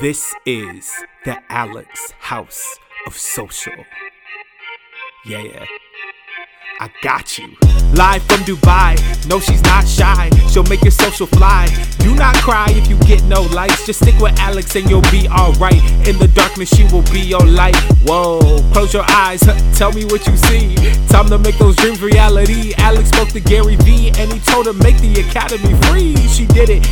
This is the Alex House of Social. Yeah. I got you. Live from Dubai. No, she's not shy. She'll make your social fly. Do not cry if you get no likes. Just stick with Alex and you'll be alright. In the darkness, she will be your light. Whoa, close your eyes. Tell me what you see. Time to make those dreams reality. Alex spoke to Gary Vee and he told her make the academy free. She did it.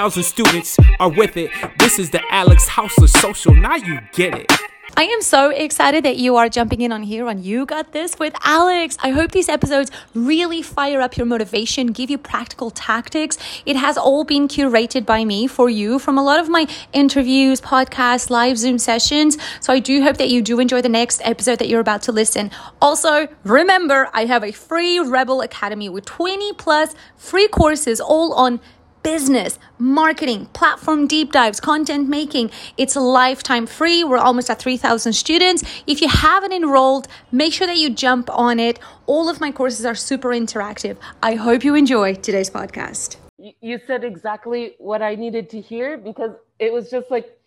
Any excuses? Forget it. 3,000 students are with it. This is the Alex House of Social. Now you get it. I am so excited that you are jumping in on here on You Got This with Alex. I hope these episodes really fire up your motivation, give you practical tactics. It has all been curated by me for you from a lot of my interviews, podcasts, live Zoom sessions. So I do hope that you do enjoy the next episode that you're about to listen. Also, remember, I have a free Rebel Academy with 20 plus free courses all on business, marketing, platform deep dives, content making. It's lifetime free. We're almost at 3,000 students. If you haven't enrolled, make sure that you jump on it. All of my courses are super interactive. I hope you enjoy today's podcast. You said exactly what I needed to hear because it was just like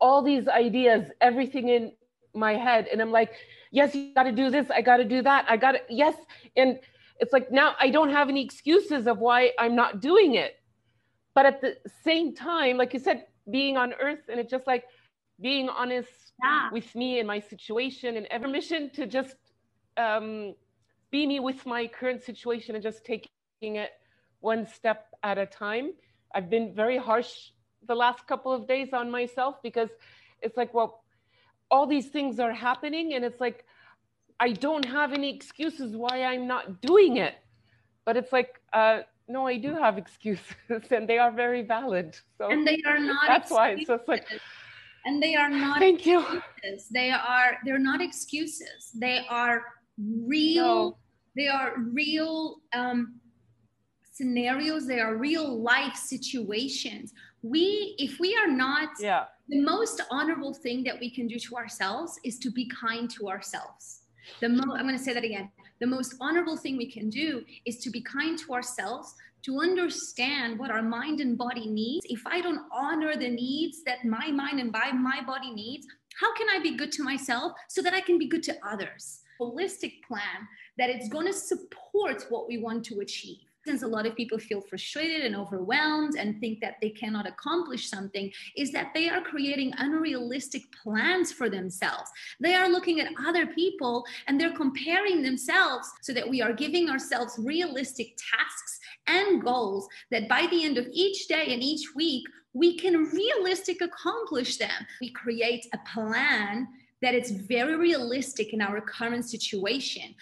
all these ideas, everything in my head. And I'm like, yes, you got to do this. I got to do that. I got to, yes. And it's like now I don't have any excuses of why I'm not doing it but at the same time like you said being on earth and it's just like being honest yeah. with me and my situation and every mission to just um, be me with my current situation and just taking it one step at a time i've been very harsh the last couple of days on myself because it's like well all these things are happening and it's like i don't have any excuses why i'm not doing it but it's like uh, no, I do have excuses, and they are very valid. So and they are not. That's excuses. why it's just like. And they are not. Thank you. They are. They're not excuses. They are real. No. They are real um, scenarios. They are real life situations. We, if we are not, yeah. The most honorable thing that we can do to ourselves is to be kind to ourselves. The mo- I'm going to say that again the most honorable thing we can do is to be kind to ourselves, to understand what our mind and body needs. If I don't honor the needs that my mind and my body needs, how can I be good to myself so that I can be good to others? Holistic plan that it's going to support what we want to achieve since a lot of people feel frustrated and overwhelmed and think that they cannot accomplish something is that they are creating unrealistic plans for themselves. They are looking at other people and they're comparing themselves so that we are giving ourselves realistic tasks and goals that by the end of each day and each week, we can realistic accomplish them. We create a plan that it's very realistic in our current situation.